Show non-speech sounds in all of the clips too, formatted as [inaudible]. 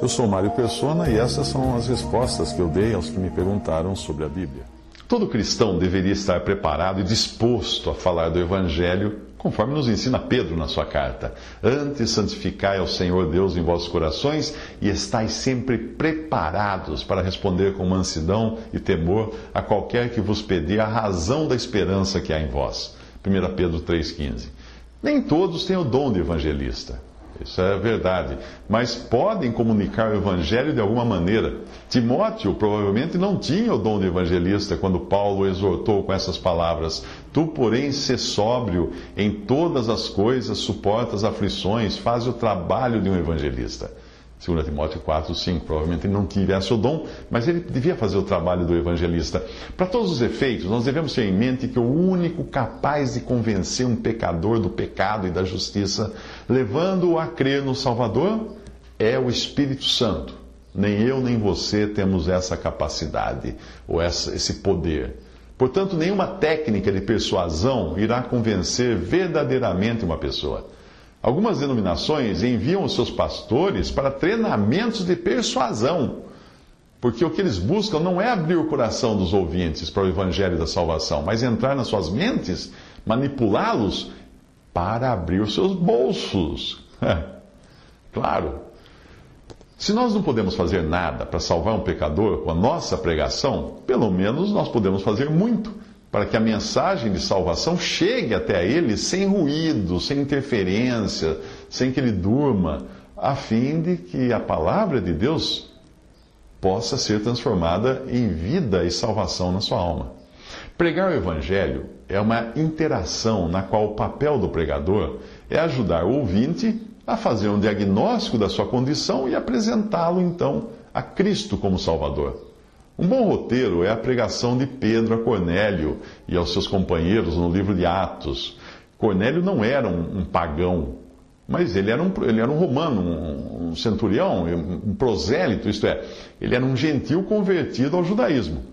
Eu sou Mário Persona e essas são as respostas que eu dei aos que me perguntaram sobre a Bíblia. Todo cristão deveria estar preparado e disposto a falar do Evangelho, conforme nos ensina Pedro na sua carta. Antes, santificai ao Senhor Deus em vossos corações e estais sempre preparados para responder com mansidão e temor a qualquer que vos pedir a razão da esperança que há em vós. 1 Pedro 3,15. Nem todos têm o dom de evangelista. Isso é verdade. Mas podem comunicar o evangelho de alguma maneira. Timóteo provavelmente não tinha o dom de evangelista quando Paulo exortou com essas palavras: Tu, porém, se sóbrio em todas as coisas, suporta as aflições, faz o trabalho de um evangelista. 2 Timóteo 4, 5. Provavelmente ele não tivesse o dom, mas ele devia fazer o trabalho do evangelista. Para todos os efeitos, nós devemos ter em mente que o único capaz de convencer um pecador do pecado e da justiça, levando-o a crer no Salvador, é o Espírito Santo. Nem eu nem você temos essa capacidade ou essa, esse poder. Portanto, nenhuma técnica de persuasão irá convencer verdadeiramente uma pessoa. Algumas denominações enviam os seus pastores para treinamentos de persuasão, porque o que eles buscam não é abrir o coração dos ouvintes para o evangelho da salvação, mas entrar nas suas mentes, manipulá-los para abrir os seus bolsos. [laughs] claro. Se nós não podemos fazer nada para salvar um pecador com a nossa pregação, pelo menos nós podemos fazer muito para que a mensagem de salvação chegue até ele sem ruído, sem interferência, sem que ele durma, a fim de que a palavra de Deus possa ser transformada em vida e salvação na sua alma. Pregar o Evangelho é uma interação na qual o papel do pregador é ajudar o ouvinte a fazer um diagnóstico da sua condição e apresentá-lo então a Cristo como Salvador. Um bom roteiro é a pregação de Pedro a Cornélio e aos seus companheiros no livro de Atos. Cornélio não era um, um pagão, mas ele era um, ele era um romano, um, um centurião, um prosélito, isto é, ele era um gentil convertido ao judaísmo.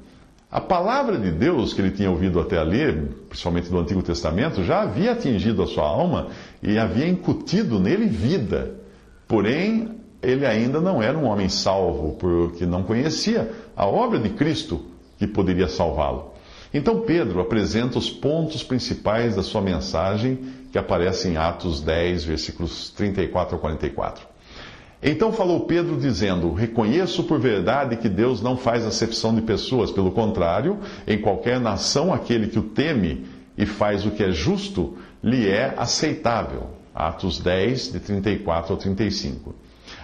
A palavra de Deus que ele tinha ouvido até ali, principalmente do Antigo Testamento, já havia atingido a sua alma e havia incutido nele vida. Porém, ele ainda não era um homem salvo, porque não conhecia a obra de Cristo que poderia salvá-lo. Então Pedro apresenta os pontos principais da sua mensagem, que aparece em Atos 10, versículos 34 a 44. Então falou Pedro dizendo: Reconheço por verdade que Deus não faz acepção de pessoas, pelo contrário, em qualquer nação aquele que o teme e faz o que é justo, lhe é aceitável. Atos 10, de 34 ao 35.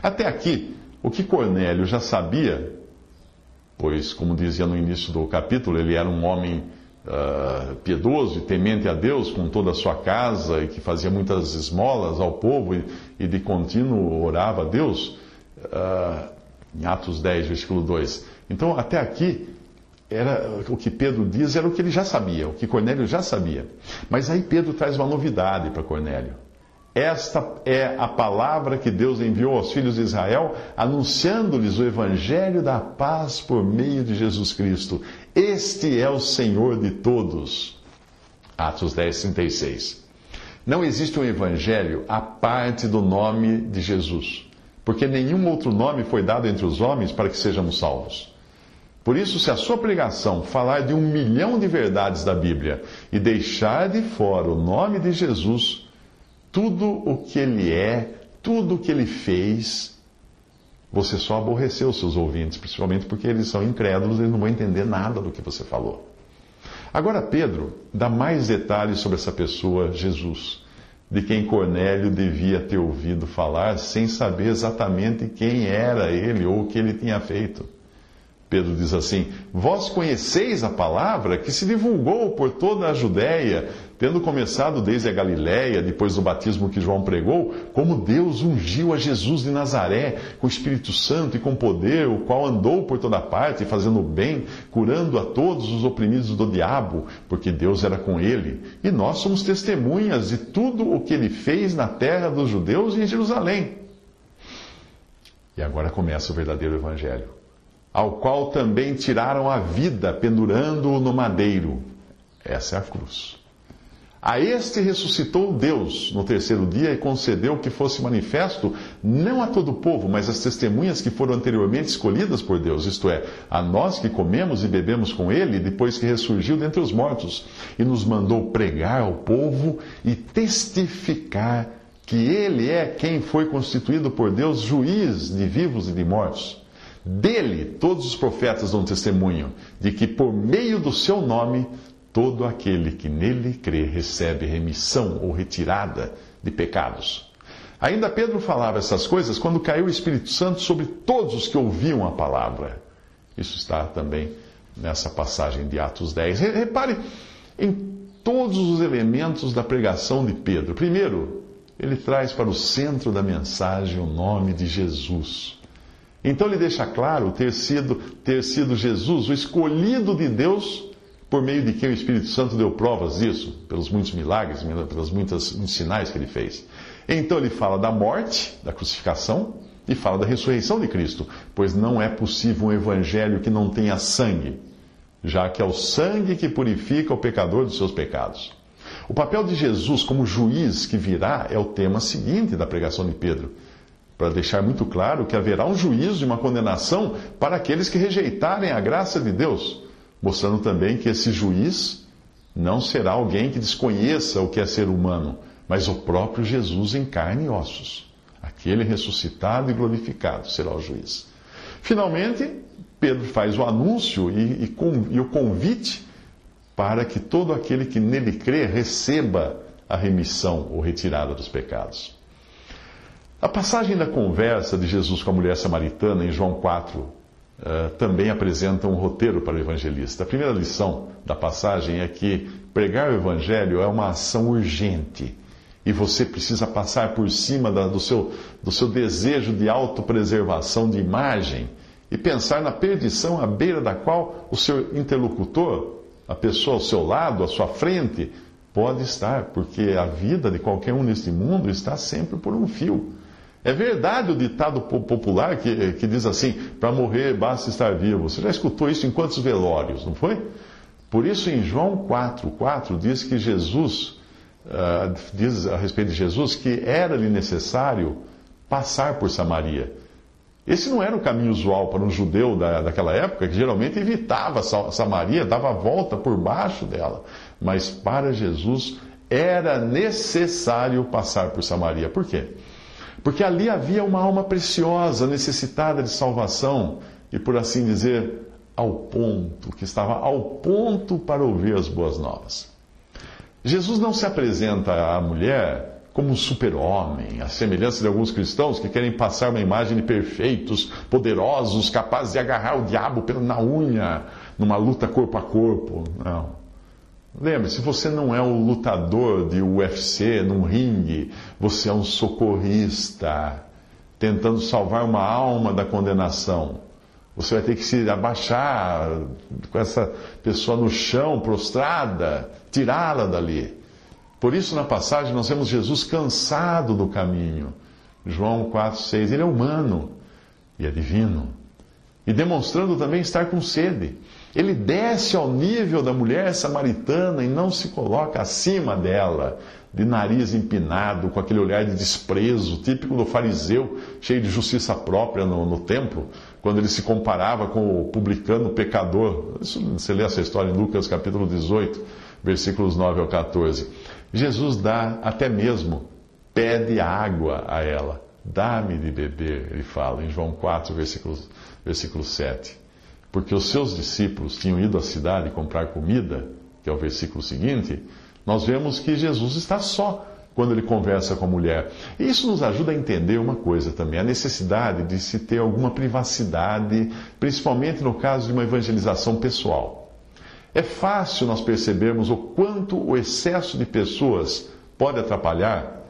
Até aqui, o que Cornélio já sabia, pois, como dizia no início do capítulo, ele era um homem uh, piedoso e temente a Deus com toda a sua casa e que fazia muitas esmolas ao povo e, e de contínuo orava a Deus, uh, em Atos 10, versículo 2. Então, até aqui, era o que Pedro diz era o que ele já sabia, o que Cornélio já sabia. Mas aí Pedro traz uma novidade para Cornélio. Esta é a palavra que Deus enviou aos filhos de Israel, anunciando-lhes o evangelho da paz por meio de Jesus Cristo. Este é o Senhor de todos. Atos 10, 36. Não existe um evangelho à parte do nome de Jesus, porque nenhum outro nome foi dado entre os homens para que sejamos salvos. Por isso, se a sua pregação falar de um milhão de verdades da Bíblia e deixar de fora o nome de Jesus, tudo o que ele é, tudo o que ele fez, você só aborreceu os seus ouvintes, principalmente porque eles são incrédulos, eles não vão entender nada do que você falou. Agora, Pedro dá mais detalhes sobre essa pessoa, Jesus, de quem Cornélio devia ter ouvido falar sem saber exatamente quem era ele ou o que ele tinha feito. Pedro diz assim: Vós conheceis a palavra que se divulgou por toda a Judéia, tendo começado desde a Galiléia, depois do batismo que João pregou, como Deus ungiu a Jesus de Nazaré com o Espírito Santo e com poder, o qual andou por toda parte, fazendo bem, curando a todos os oprimidos do diabo, porque Deus era com ele. E nós somos testemunhas de tudo o que ele fez na terra dos judeus e em Jerusalém. E agora começa o verdadeiro evangelho ao qual também tiraram a vida, pendurando-o no madeiro. Essa é a cruz. A este ressuscitou Deus no terceiro dia e concedeu que fosse manifesto não a todo o povo, mas às testemunhas que foram anteriormente escolhidas por Deus, isto é, a nós que comemos e bebemos com ele depois que ressurgiu dentre os mortos, e nos mandou pregar ao povo e testificar que ele é quem foi constituído por Deus juiz de vivos e de mortos. Dele, todos os profetas dão testemunho de que por meio do seu nome Todo aquele que nele crê recebe remissão ou retirada de pecados. Ainda Pedro falava essas coisas quando caiu o Espírito Santo sobre todos os que ouviam a palavra. Isso está também nessa passagem de Atos 10. Repare em todos os elementos da pregação de Pedro. Primeiro, ele traz para o centro da mensagem o nome de Jesus. Então ele deixa claro ter sido, ter sido Jesus o escolhido de Deus por meio de quem o Espírito Santo deu provas disso, pelos muitos milagres, pelos muitos sinais que ele fez. Então ele fala da morte, da crucificação, e fala da ressurreição de Cristo, pois não é possível um evangelho que não tenha sangue, já que é o sangue que purifica o pecador dos seus pecados. O papel de Jesus como juiz que virá é o tema seguinte da pregação de Pedro, para deixar muito claro que haverá um juízo e uma condenação para aqueles que rejeitarem a graça de Deus mostrando também que esse juiz não será alguém que desconheça o que é ser humano, mas o próprio Jesus em carne e ossos. Aquele ressuscitado e glorificado será o juiz. Finalmente, Pedro faz o anúncio e, e, e o convite para que todo aquele que nele crê receba a remissão ou retirada dos pecados. A passagem da conversa de Jesus com a mulher samaritana em João 4, uh, também apresenta um roteiro para o evangelista. A primeira lição da passagem é que pregar o evangelho é uma ação urgente e você precisa passar por cima da, do, seu, do seu desejo de autopreservação de imagem e pensar na perdição à beira da qual o seu interlocutor, a pessoa ao seu lado, à sua frente, pode estar, porque a vida de qualquer um neste mundo está sempre por um fio. É verdade o ditado popular que, que diz assim: para morrer basta estar vivo. Você já escutou isso em quantos velórios, não foi? Por isso, em João 4, 4 diz que Jesus, uh, diz a respeito de Jesus, que era-lhe necessário passar por Samaria. Esse não era o caminho usual para um judeu da, daquela época, que geralmente evitava Samaria, dava a volta por baixo dela. Mas para Jesus era necessário passar por Samaria. Por quê? Porque ali havia uma alma preciosa, necessitada de salvação, e por assim dizer, ao ponto, que estava ao ponto para ouvir as boas novas. Jesus não se apresenta à mulher como um super-homem, à semelhança de alguns cristãos que querem passar uma imagem de perfeitos, poderosos, capazes de agarrar o diabo na unha, numa luta corpo a corpo. Não. Lembre-se, você não é um lutador de UFC num ringue, você é um socorrista tentando salvar uma alma da condenação. Você vai ter que se abaixar com essa pessoa no chão, prostrada, tirá-la dali. Por isso, na passagem, nós vemos Jesus cansado do caminho. João 4, 6. Ele é humano e é divino. E demonstrando também estar com sede. Ele desce ao nível da mulher samaritana e não se coloca acima dela, de nariz empinado, com aquele olhar de desprezo, típico do fariseu, cheio de justiça própria no, no templo, quando ele se comparava com o publicano pecador. Isso, você lê essa história em Lucas capítulo 18, versículos 9 ao 14. Jesus dá até mesmo, pede água a ela. Dá-me de beber, ele fala, em João 4, versículo, versículo 7 porque os seus discípulos tinham ido à cidade comprar comida, que é o versículo seguinte, nós vemos que Jesus está só quando ele conversa com a mulher. E isso nos ajuda a entender uma coisa também, a necessidade de se ter alguma privacidade, principalmente no caso de uma evangelização pessoal. É fácil nós percebermos o quanto o excesso de pessoas pode atrapalhar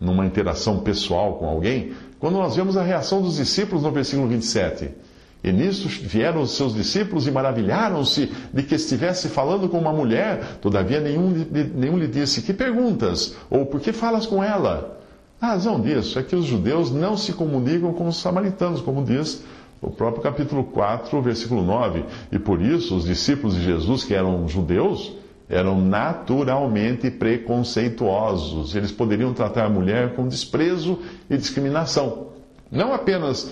numa interação pessoal com alguém, quando nós vemos a reação dos discípulos no versículo 27. E nisso vieram os seus discípulos e maravilharam-se de que estivesse falando com uma mulher. Todavia, nenhum, nenhum lhe disse: Que perguntas? Ou por que falas com ela? A razão disso é que os judeus não se comunicam com os samaritanos, como diz o próprio capítulo 4, versículo 9. E por isso, os discípulos de Jesus, que eram judeus, eram naturalmente preconceituosos. Eles poderiam tratar a mulher com desprezo e discriminação. Não apenas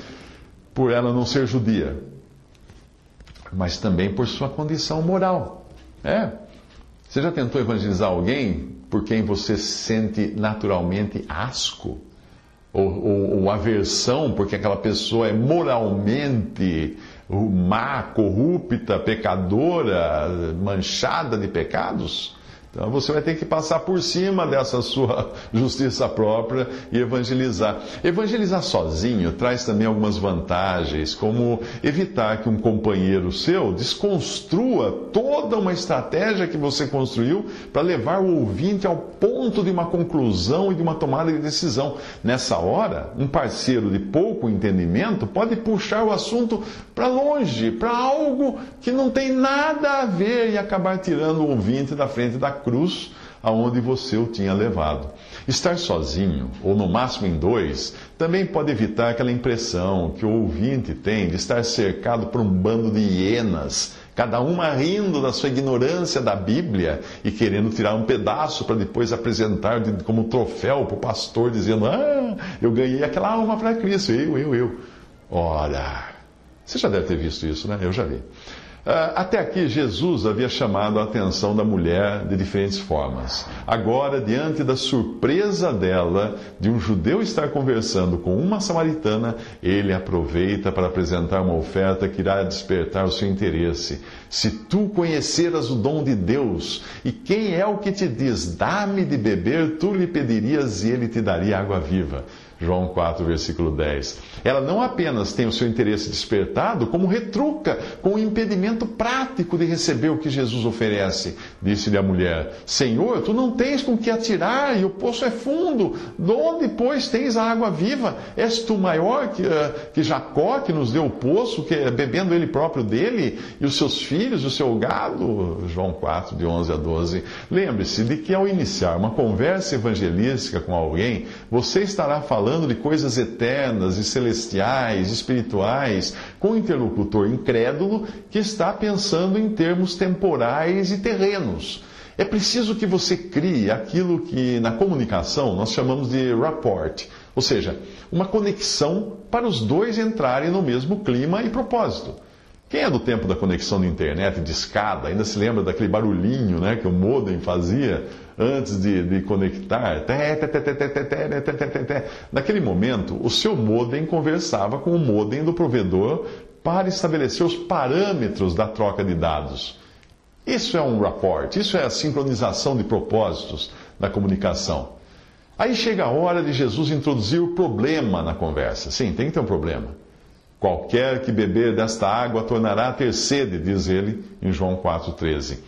por ela não ser judia, mas também por sua condição moral. É. Você já tentou evangelizar alguém por quem você sente naturalmente asco? Ou, ou, ou aversão porque aquela pessoa é moralmente má, corrupta, pecadora, manchada de pecados? Então você vai ter que passar por cima dessa sua [laughs] justiça própria e evangelizar. Evangelizar sozinho traz também algumas vantagens, como evitar que um companheiro seu desconstrua toda uma estratégia que você construiu para levar o ouvinte ao ponto de uma conclusão e de uma tomada de decisão. Nessa hora, um parceiro de pouco entendimento pode puxar o assunto para longe, para algo que não tem nada a ver e acabar tirando o ouvinte da frente da cruz aonde você o tinha levado. Estar sozinho, ou no máximo em dois, também pode evitar aquela impressão que o ouvinte tem de estar cercado por um bando de hienas, cada uma rindo da sua ignorância da Bíblia e querendo tirar um pedaço para depois apresentar como troféu para o pastor, dizendo: Ah, eu ganhei aquela alma para Cristo, eu, eu, eu. Ora, você já deve ter visto isso, né? Eu já vi. Ah, até aqui, Jesus havia chamado a atenção da mulher de diferentes formas. Agora, diante da surpresa dela de um judeu estar conversando com uma samaritana, ele aproveita para apresentar uma oferta que irá despertar o seu interesse. Se tu conheceras o dom de Deus, e quem é o que te diz, dá-me de beber, tu lhe pedirias e ele te daria água viva. João 4, versículo 10. Ela não apenas tem o seu interesse despertado, como retruca com o impedimento prático de receber o que Jesus oferece. Disse-lhe a mulher: Senhor, tu não tens com que atirar e o poço é fundo. De onde, pois, tens a água viva? És tu maior que, uh, que Jacó, que nos deu o poço, que, bebendo ele próprio dele, e os seus filhos, e o seu gado? João 4, de 11 a 12. Lembre-se de que ao iniciar uma conversa evangelística com alguém, você estará falando falando de coisas eternas e celestiais, espirituais, com um interlocutor incrédulo que está pensando em termos temporais e terrenos. É preciso que você crie aquilo que na comunicação nós chamamos de rapport, ou seja, uma conexão para os dois entrarem no mesmo clima e propósito. Quem é do tempo da conexão de internet de escada ainda se lembra daquele barulhinho né, que o modem fazia antes de, de conectar? Naquele momento, o seu modem conversava com o modem do provedor para estabelecer os parâmetros da troca de dados. Isso é um rapport, isso é a sincronização de propósitos da comunicação. Aí chega a hora de Jesus introduzir o problema na conversa. Sim, tem que ter um problema. Qualquer que beber desta água tornará a ter sede, diz ele em João 4,13.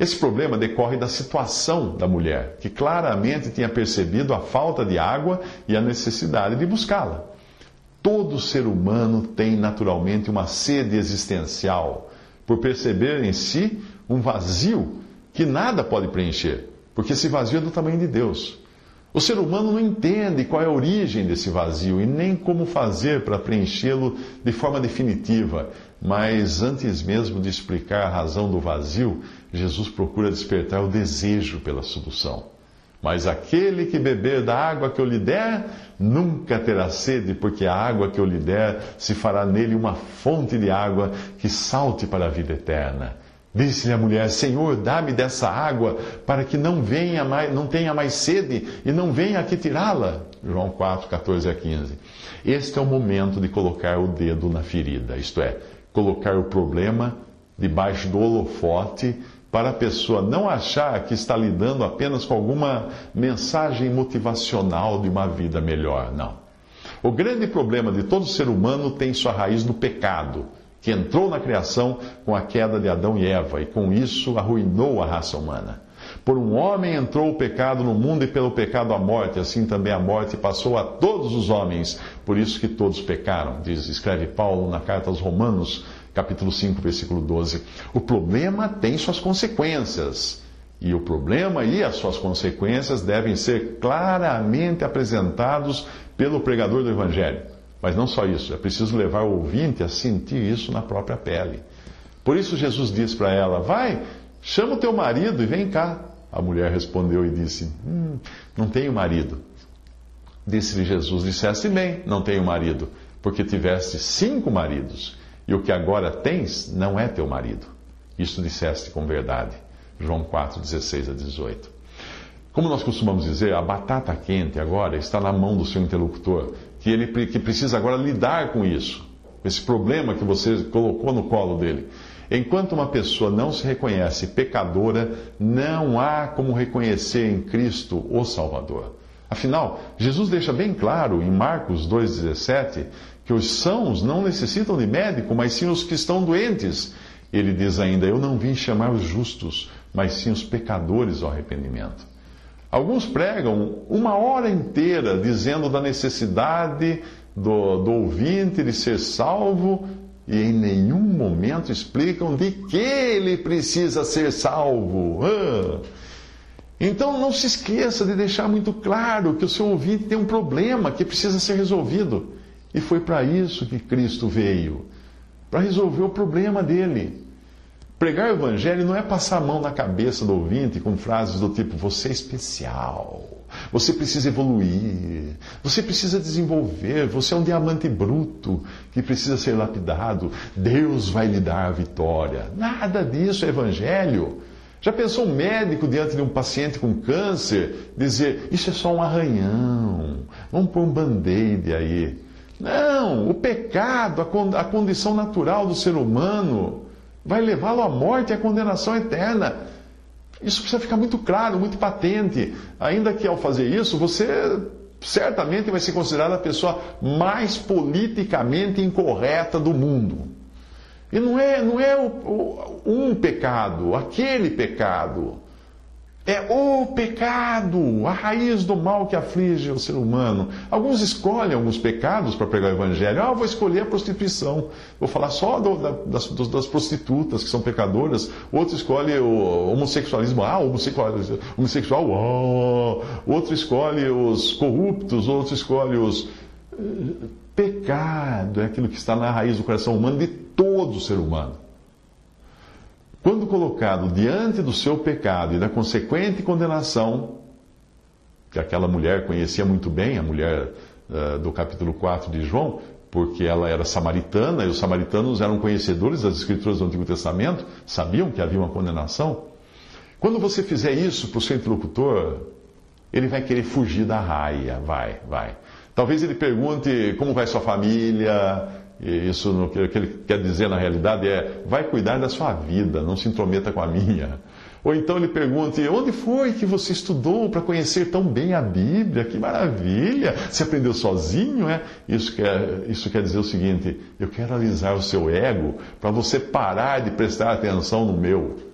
Esse problema decorre da situação da mulher, que claramente tinha percebido a falta de água e a necessidade de buscá-la. Todo ser humano tem naturalmente uma sede existencial, por perceber em si um vazio que nada pode preencher, porque esse vazio é do tamanho de Deus. O ser humano não entende qual é a origem desse vazio e nem como fazer para preenchê-lo de forma definitiva. Mas antes mesmo de explicar a razão do vazio, Jesus procura despertar o desejo pela solução. Mas aquele que beber da água que eu lhe der, nunca terá sede, porque a água que eu lhe der se fará nele uma fonte de água que salte para a vida eterna. Disse-lhe a mulher: Senhor, dá-me dessa água para que não venha mais, não tenha mais sede e não venha aqui tirá-la. João 4, 14 a 15. Este é o momento de colocar o dedo na ferida, isto é, colocar o problema debaixo do holofote para a pessoa não achar que está lidando apenas com alguma mensagem motivacional de uma vida melhor. Não. O grande problema de todo ser humano tem sua raiz no pecado que entrou na criação com a queda de Adão e Eva e com isso arruinou a raça humana. Por um homem entrou o pecado no mundo e pelo pecado a morte, assim também a morte passou a todos os homens, por isso que todos pecaram, diz, escreve Paulo na carta aos Romanos, capítulo 5, versículo 12. O problema tem suas consequências. E o problema e as suas consequências devem ser claramente apresentados pelo pregador do Evangelho. Mas não só isso, é preciso levar o ouvinte a sentir isso na própria pele. Por isso Jesus diz para ela: Vai, Chama o teu marido e vem cá. A mulher respondeu e disse: hum, Não tenho marido. Disse-lhe Jesus: Disseste bem, não tenho marido, porque tiveste cinco maridos, e o que agora tens não é teu marido. Isto disseste com verdade. João 4, 16 a 18. Como nós costumamos dizer, a batata quente agora está na mão do seu interlocutor, que ele que precisa agora lidar com isso, esse problema que você colocou no colo dele. Enquanto uma pessoa não se reconhece pecadora, não há como reconhecer em Cristo o Salvador. Afinal, Jesus deixa bem claro em Marcos 2,17 que os sãos não necessitam de médico, mas sim os que estão doentes. Ele diz ainda: Eu não vim chamar os justos, mas sim os pecadores ao arrependimento. Alguns pregam uma hora inteira dizendo da necessidade do, do ouvinte de ser salvo e em nenhum momento explicam de que ele precisa ser salvo. Ah. Então não se esqueça de deixar muito claro que o seu ouvinte tem um problema que precisa ser resolvido. E foi para isso que Cristo veio para resolver o problema dele. Pregar o evangelho não é passar a mão na cabeça do ouvinte com frases do tipo: você é especial, você precisa evoluir, você precisa desenvolver, você é um diamante bruto que precisa ser lapidado, Deus vai lhe dar a vitória. Nada disso é evangelho. Já pensou um médico diante de um paciente com câncer dizer: Isso é só um arranhão, vamos pôr um band-aid aí. Não, o pecado, a condição natural do ser humano vai levá-lo à morte e à condenação eterna. Isso precisa ficar muito claro, muito patente. Ainda que ao fazer isso, você certamente vai ser considerado a pessoa mais politicamente incorreta do mundo. E não é, não é um pecado, aquele pecado. É o pecado, a raiz do mal que aflige o ser humano. Alguns escolhem alguns pecados para pregar o evangelho. Ah, vou escolher a prostituição. Vou falar só do, da, das, das, prostitutas que são pecadoras. Outro escolhe o homossexualismo. Ah, homossexual. Outro escolhe os corruptos. Outro escolhe os. Eh, pecado é aquilo que está na raiz do coração humano de todo ser humano. Quando colocado diante do seu pecado e da consequente condenação, que aquela mulher conhecia muito bem, a mulher uh, do capítulo 4 de João, porque ela era samaritana e os samaritanos eram conhecedores das escrituras do Antigo Testamento, sabiam que havia uma condenação. Quando você fizer isso para o seu interlocutor, ele vai querer fugir da raia, vai, vai. Talvez ele pergunte como vai sua família, e isso o que ele quer dizer na realidade é: vai cuidar da sua vida, não se intrometa com a minha. Ou então ele pergunta: onde foi que você estudou para conhecer tão bem a Bíblia? Que maravilha! Você aprendeu sozinho, é? Isso quer, isso quer dizer o seguinte: eu quero alisar o seu ego para você parar de prestar atenção no meu.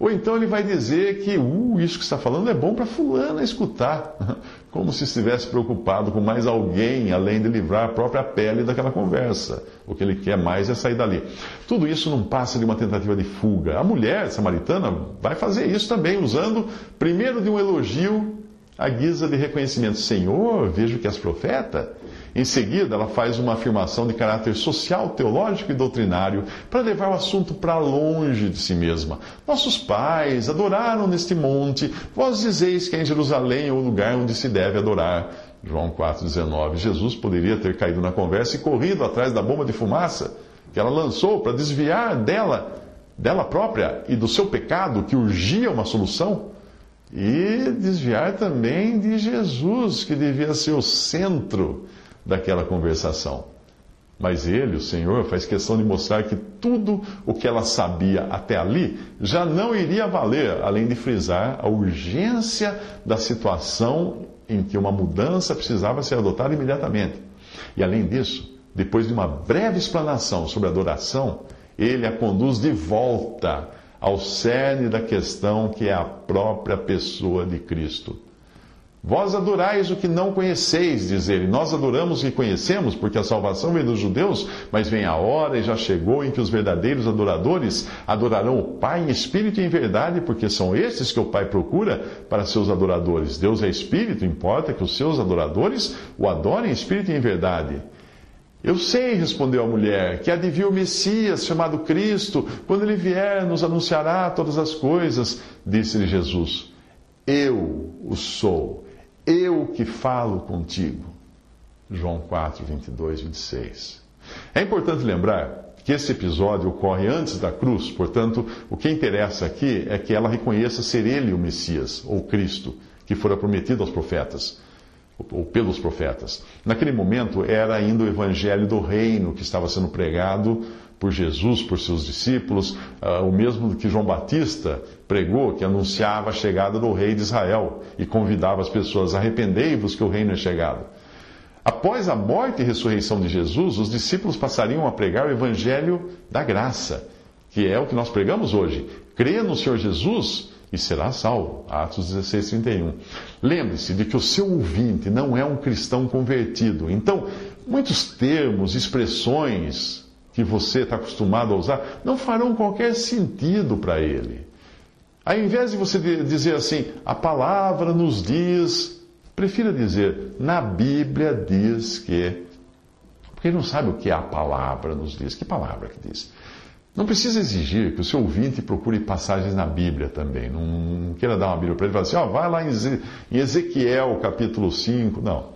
Ou então ele vai dizer que uh, isso que está falando é bom para fulana escutar, [laughs] como se estivesse preocupado com mais alguém além de livrar a própria pele daquela conversa. O que ele quer mais é sair dali. Tudo isso não passa de uma tentativa de fuga. A mulher samaritana vai fazer isso também, usando primeiro de um elogio à guisa de reconhecimento. Senhor, vejo que és profeta. Em seguida, ela faz uma afirmação de caráter social, teológico e doutrinário para levar o assunto para longe de si mesma. Nossos pais adoraram neste monte, vós dizeis que é em Jerusalém é o lugar onde se deve adorar. João 4,19. Jesus poderia ter caído na conversa e corrido atrás da bomba de fumaça que ela lançou para desviar dela, dela própria e do seu pecado que urgia uma solução. E desviar também de Jesus, que devia ser o centro daquela conversação. Mas ele, o Senhor, faz questão de mostrar que tudo o que ela sabia até ali já não iria valer, além de frisar a urgência da situação em que uma mudança precisava ser adotada imediatamente. E além disso, depois de uma breve explanação sobre a adoração, ele a conduz de volta ao cerne da questão que é a própria pessoa de Cristo. Vós adorais o que não conheceis, diz ele. Nós adoramos o que conhecemos, porque a salvação vem dos judeus, mas vem a hora e já chegou em que os verdadeiros adoradores adorarão o Pai em espírito e em verdade, porque são estes que o Pai procura para seus adoradores. Deus é espírito, importa que os seus adoradores o adorem em espírito e em verdade. Eu sei, respondeu a mulher, que vir o Messias, chamado Cristo. Quando ele vier, nos anunciará todas as coisas. Disse-lhe Jesus: Eu o sou, eu que falo contigo. João 4, 22, 26. É importante lembrar que esse episódio ocorre antes da cruz, portanto, o que interessa aqui é que ela reconheça ser ele o Messias, ou Cristo, que fora prometido aos profetas ou pelos profetas. Naquele momento era ainda o evangelho do reino que estava sendo pregado por Jesus, por seus discípulos, uh, o mesmo que João Batista pregou, que anunciava a chegada do rei de Israel e convidava as pessoas: arrependei-vos que o reino é chegado. Após a morte e ressurreição de Jesus, os discípulos passariam a pregar o evangelho da graça, que é o que nós pregamos hoje. Crê no Senhor Jesus e será salvo. Atos 16, 31. Lembre-se de que o seu ouvinte não é um cristão convertido. Então, muitos termos, expressões que você está acostumado a usar não farão qualquer sentido para ele. Ao invés de você dizer assim, a palavra nos diz, prefira dizer, na Bíblia diz que. Porque ele não sabe o que a palavra nos diz. Que palavra que diz? Não precisa exigir que o seu ouvinte procure passagens na Bíblia também. Não, não queira dar uma Bíblia para ele e falar assim, ó, oh, vai lá em Ezequiel capítulo 5. Não.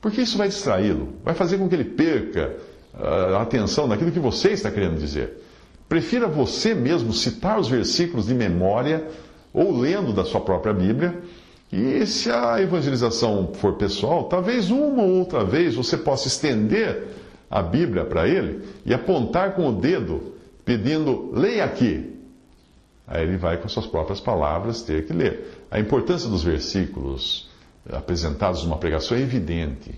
Porque isso vai distraí-lo, vai fazer com que ele perca a atenção naquilo que você está querendo dizer. Prefira você mesmo citar os versículos de memória ou lendo da sua própria Bíblia. E se a evangelização for pessoal, talvez uma ou outra vez você possa estender a Bíblia para ele e apontar com o dedo pedindo, leia aqui. Aí ele vai com suas próprias palavras ter que ler. A importância dos versículos apresentados numa pregação é evidente.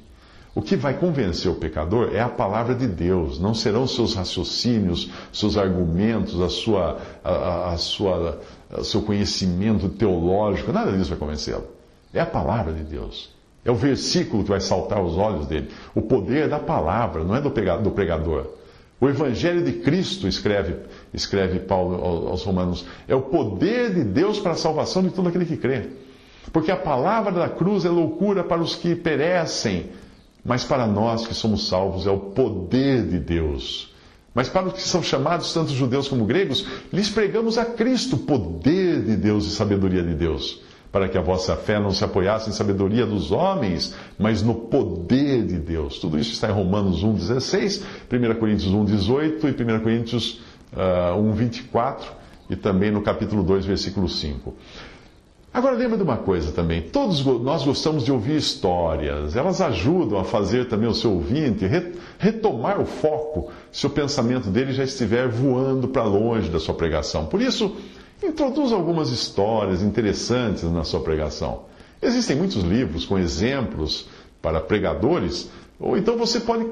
O que vai convencer o pecador é a palavra de Deus, não serão seus raciocínios, seus argumentos, a sua, a, a sua, o seu conhecimento teológico, nada disso vai convencê-lo. É a palavra de Deus. É o versículo que vai saltar aos olhos dele. O poder da palavra, não é do pregador. O Evangelho de Cristo, escreve, escreve Paulo aos Romanos, é o poder de Deus para a salvação de todo aquele que crê. Porque a palavra da cruz é loucura para os que perecem, mas para nós que somos salvos é o poder de Deus. Mas para os que são chamados, tanto judeus como gregos, lhes pregamos a Cristo, poder de Deus e sabedoria de Deus para que a vossa fé não se apoiasse em sabedoria dos homens, mas no poder de Deus. Tudo isso está em Romanos 1,16, 1 Coríntios 1,18 e 1 Coríntios uh, ah, 1,24 e também no capítulo 2, versículo 5. Agora lembra de uma coisa também, todos nós gostamos de ouvir histórias, elas ajudam a fazer também o seu ouvinte retomar o foco se o pensamento dele já estiver voando para longe da sua pregação. Por isso, Introduza algumas histórias interessantes na sua pregação. Existem muitos livros com exemplos para pregadores, ou então você pode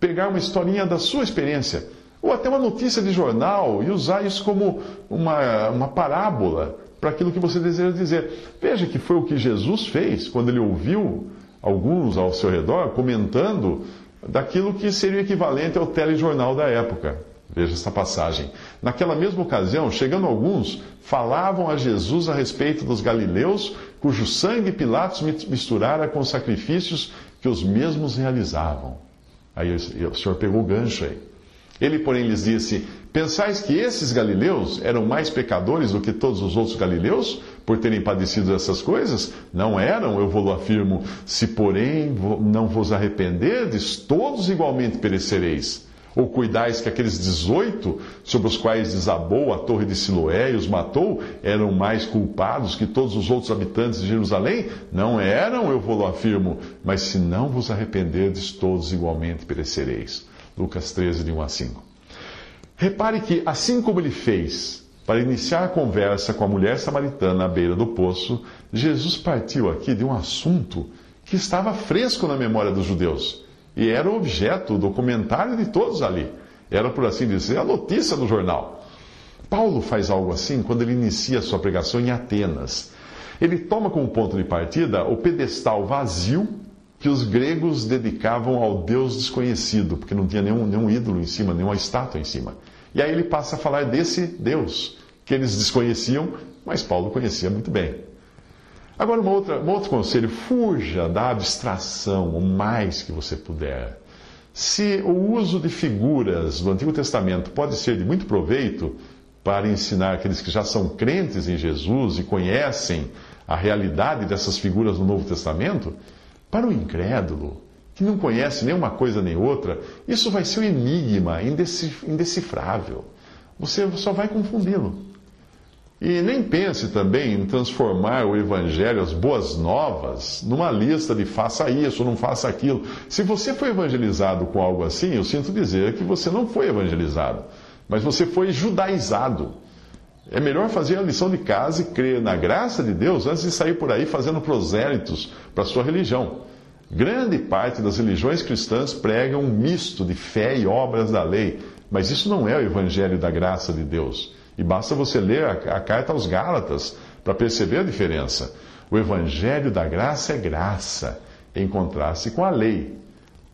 pegar uma historinha da sua experiência, ou até uma notícia de jornal e usar isso como uma, uma parábola para aquilo que você deseja dizer. Veja que foi o que Jesus fez quando ele ouviu alguns ao seu redor comentando daquilo que seria equivalente ao telejornal da época. Veja esta passagem. Naquela mesma ocasião, chegando alguns, falavam a Jesus a respeito dos galileus, cujo sangue Pilatos misturara com os sacrifícios que os mesmos realizavam. Aí o Senhor pegou o gancho aí. Ele, porém, lhes disse: Pensais que esses galileus eram mais pecadores do que todos os outros galileus, por terem padecido essas coisas? Não eram, eu vou afirmo. Se, porém, não vos arrependerdes, todos igualmente perecereis. Ou cuidais que aqueles 18 sobre os quais desabou a torre de Siloé e os matou eram mais culpados que todos os outros habitantes de Jerusalém? Não eram, eu vou afirmo, mas se não vos arrependerdes, todos igualmente perecereis. Lucas 13, de 1 a 5. Repare que, assim como ele fez para iniciar a conversa com a mulher samaritana à beira do poço, Jesus partiu aqui de um assunto que estava fresco na memória dos judeus e era o objeto do comentário de todos ali. Era, por assim dizer, a notícia do jornal. Paulo faz algo assim quando ele inicia a sua pregação em Atenas. Ele toma como ponto de partida o pedestal vazio que os gregos dedicavam ao Deus desconhecido, porque não tinha nenhum, nenhum ídolo em cima, nenhuma estátua em cima. E aí ele passa a falar desse Deus, que eles desconheciam, mas Paulo conhecia muito bem. Agora, outra, um outro conselho: fuja da abstração o mais que você puder. Se o uso de figuras do Antigo Testamento pode ser de muito proveito para ensinar aqueles que já são crentes em Jesus e conhecem a realidade dessas figuras no Novo Testamento, para o incrédulo, que não conhece nem uma coisa nem outra, isso vai ser um enigma indecifrável. Você só vai confundi-lo. E nem pense também em transformar o Evangelho, as boas novas, numa lista de faça isso, não faça aquilo. Se você foi evangelizado com algo assim, eu sinto dizer que você não foi evangelizado, mas você foi judaizado. É melhor fazer a lição de casa e crer na graça de Deus antes de sair por aí fazendo prosélitos para sua religião. Grande parte das religiões cristãs pregam um misto de fé e obras da lei, mas isso não é o evangelho da graça de Deus. E basta você ler a, a carta aos Gálatas para perceber a diferença. O Evangelho da graça é graça, em contraste com a lei.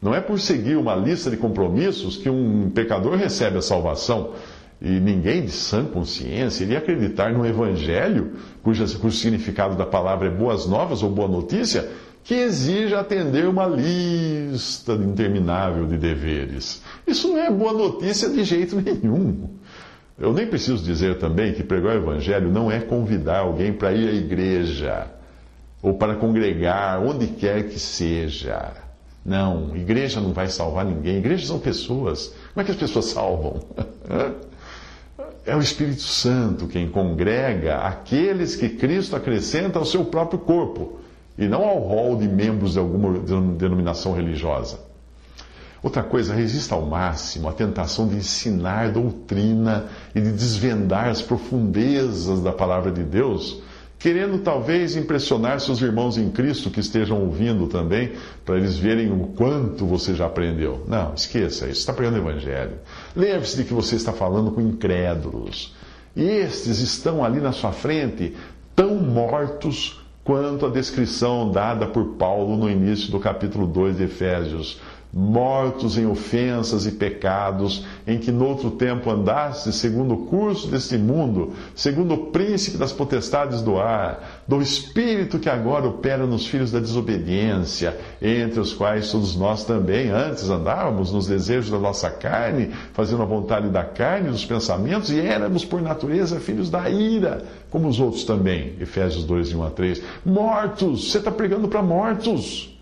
Não é por seguir uma lista de compromissos que um pecador recebe a salvação. E ninguém de sã consciência iria acreditar no Evangelho, cujo, cujo significado da palavra é boas novas ou boa notícia, que exige atender uma lista interminável de deveres. Isso não é boa notícia de jeito nenhum. Eu nem preciso dizer também que pregar o Evangelho não é convidar alguém para ir à igreja ou para congregar, onde quer que seja. Não, igreja não vai salvar ninguém. Igrejas são pessoas. Como é que as pessoas salvam? [laughs] É o Espírito Santo quem congrega aqueles que Cristo acrescenta ao seu próprio corpo e não ao rol de membros de alguma denominação religiosa. Outra coisa, resista ao máximo à tentação de ensinar doutrina e de desvendar as profundezas da palavra de Deus, querendo talvez impressionar seus irmãos em Cristo que estejam ouvindo também, para eles verem o quanto você já aprendeu. Não, esqueça isso, está pregando o Evangelho. Lembre-se de que você está falando com incrédulos. E estes estão ali na sua frente, tão mortos quanto a descrição dada por Paulo no início do capítulo 2 de Efésios mortos em ofensas e pecados, em que noutro tempo andaste, segundo o curso deste mundo, segundo o príncipe das potestades do ar, do espírito que agora opera nos filhos da desobediência, entre os quais todos nós também antes andávamos nos desejos da nossa carne, fazendo a vontade da carne dos pensamentos, e éramos por natureza filhos da ira, como os outros também. Efésios 2, 1 a 3. Mortos! Você está pregando para mortos!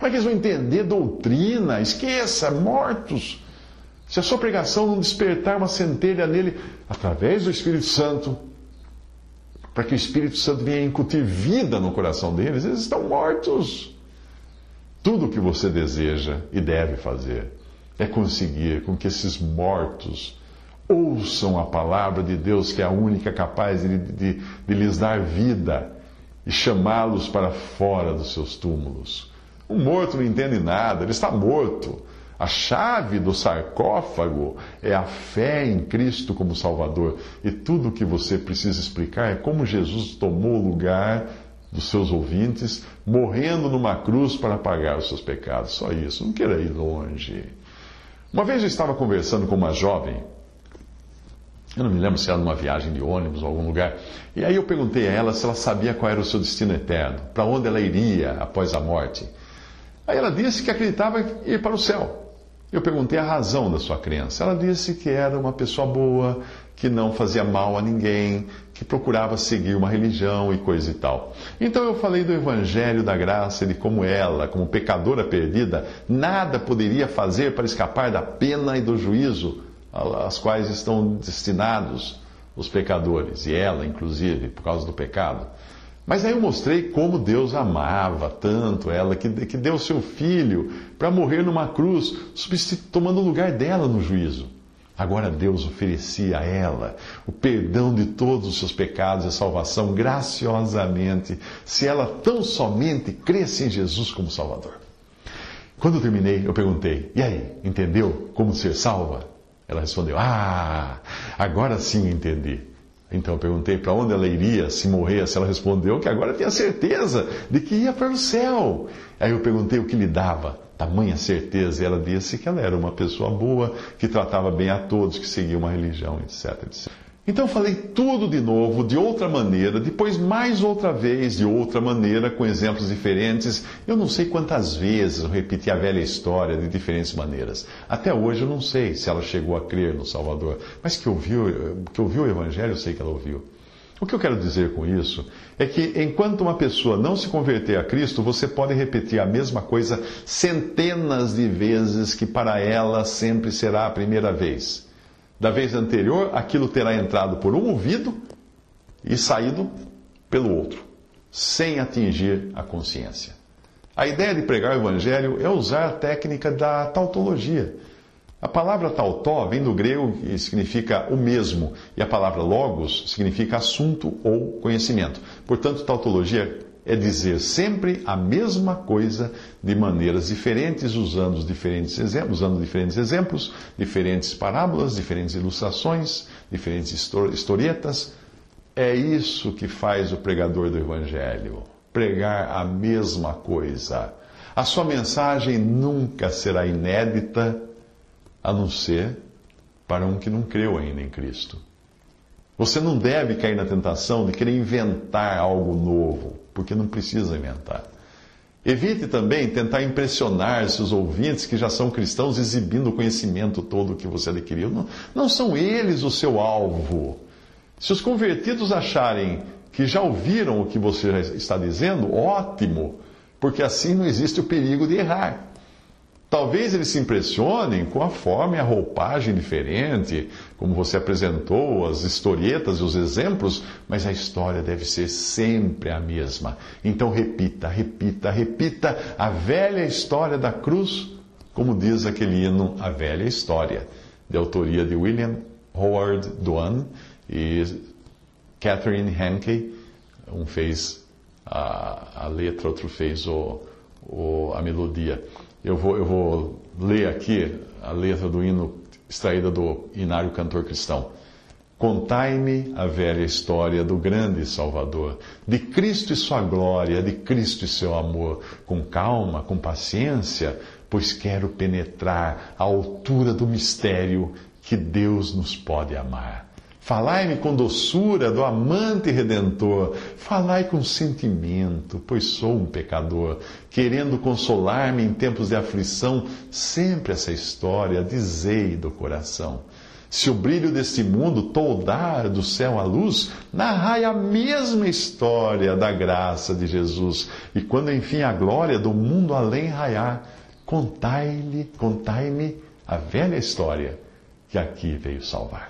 Como é que eles vão entender doutrina? Esqueça, mortos. Se a sua pregação não despertar uma centelha nele através do Espírito Santo, para que o Espírito Santo venha incutir vida no coração deles, eles estão mortos. Tudo o que você deseja e deve fazer é conseguir com que esses mortos ouçam a palavra de Deus, que é a única capaz de, de, de lhes dar vida, e chamá-los para fora dos seus túmulos. O morto não entende nada, ele está morto. A chave do sarcófago é a fé em Cristo como Salvador. E tudo o que você precisa explicar é como Jesus tomou o lugar dos seus ouvintes, morrendo numa cruz para pagar os seus pecados. Só isso, não queira ir longe. Uma vez eu estava conversando com uma jovem, eu não me lembro se era numa viagem de ônibus ou algum lugar, e aí eu perguntei a ela se ela sabia qual era o seu destino eterno, para onde ela iria após a morte. Aí ela disse que acreditava ir para o céu. Eu perguntei a razão da sua crença. Ela disse que era uma pessoa boa, que não fazia mal a ninguém, que procurava seguir uma religião e coisa e tal. Então eu falei do Evangelho da Graça, de como ela, como pecadora perdida, nada poderia fazer para escapar da pena e do juízo às quais estão destinados os pecadores, e ela, inclusive, por causa do pecado. Mas aí eu mostrei como Deus amava tanto ela, que, que deu seu filho para morrer numa cruz, tomando o lugar dela no juízo. Agora Deus oferecia a ela o perdão de todos os seus pecados e a salvação graciosamente, se ela tão somente cresce em Jesus como Salvador. Quando eu terminei, eu perguntei: E aí, entendeu como ser salva? Ela respondeu: Ah, agora sim entendi. Então eu perguntei para onde ela iria se morresse. Ela respondeu que agora tinha certeza de que ia para o céu. Aí eu perguntei o que lhe dava tamanha certeza. E ela disse que ela era uma pessoa boa, que tratava bem a todos, que seguia uma religião, etc, etc. Então falei tudo de novo, de outra maneira, depois mais outra vez, de outra maneira, com exemplos diferentes. Eu não sei quantas vezes eu repeti a velha história de diferentes maneiras. Até hoje eu não sei se ela chegou a crer no Salvador, mas que ouviu, que ouviu o Evangelho, eu sei que ela ouviu. O que eu quero dizer com isso é que enquanto uma pessoa não se converter a Cristo, você pode repetir a mesma coisa centenas de vezes, que para ela sempre será a primeira vez. Da vez anterior, aquilo terá entrado por um ouvido e saído pelo outro, sem atingir a consciência. A ideia de pregar o Evangelho é usar a técnica da tautologia a palavra tautó vem do grego e significa o mesmo, e a palavra logos significa assunto ou conhecimento. Portanto, tautologia é dizer sempre a mesma coisa de maneiras diferentes, usando diferentes exemplos, usando diferentes exemplos, diferentes parábolas, diferentes ilustrações, diferentes historietas. É isso que faz o pregador do evangelho, pregar a mesma coisa. A sua mensagem nunca será inédita a não ser para um que não creu ainda em Cristo. Você não deve cair na tentação de querer inventar algo novo, porque não precisa inventar. Evite também tentar impressionar seus ouvintes que já são cristãos exibindo o conhecimento todo que você adquiriu. Não, não são eles o seu alvo. Se os convertidos acharem que já ouviram o que você está dizendo, ótimo, porque assim não existe o perigo de errar. Talvez eles se impressionem com a forma e a roupagem diferente, como você apresentou, as historietas e os exemplos, mas a história deve ser sempre a mesma. Então repita, repita, repita a velha história da cruz, como diz aquele hino A Velha História, de autoria de William Howard Duane e Catherine Henke. Um fez a, a letra, outro fez o, o, a melodia. Eu vou, eu vou ler aqui a letra do hino extraída do Inário Cantor Cristão. Contai-me a velha história do grande Salvador, de Cristo e sua glória, de Cristo e seu amor, com calma, com paciência, pois quero penetrar a altura do mistério que Deus nos pode amar. Falai-me com doçura do amante redentor. Falai com sentimento, pois sou um pecador, querendo consolar-me em tempos de aflição. Sempre essa história dizei do coração. Se o brilho deste mundo toldar do céu a luz, narrai a mesma história da graça de Jesus. E quando enfim a glória do mundo além raiar, contai-lhe, contai-me a velha história que aqui veio salvar.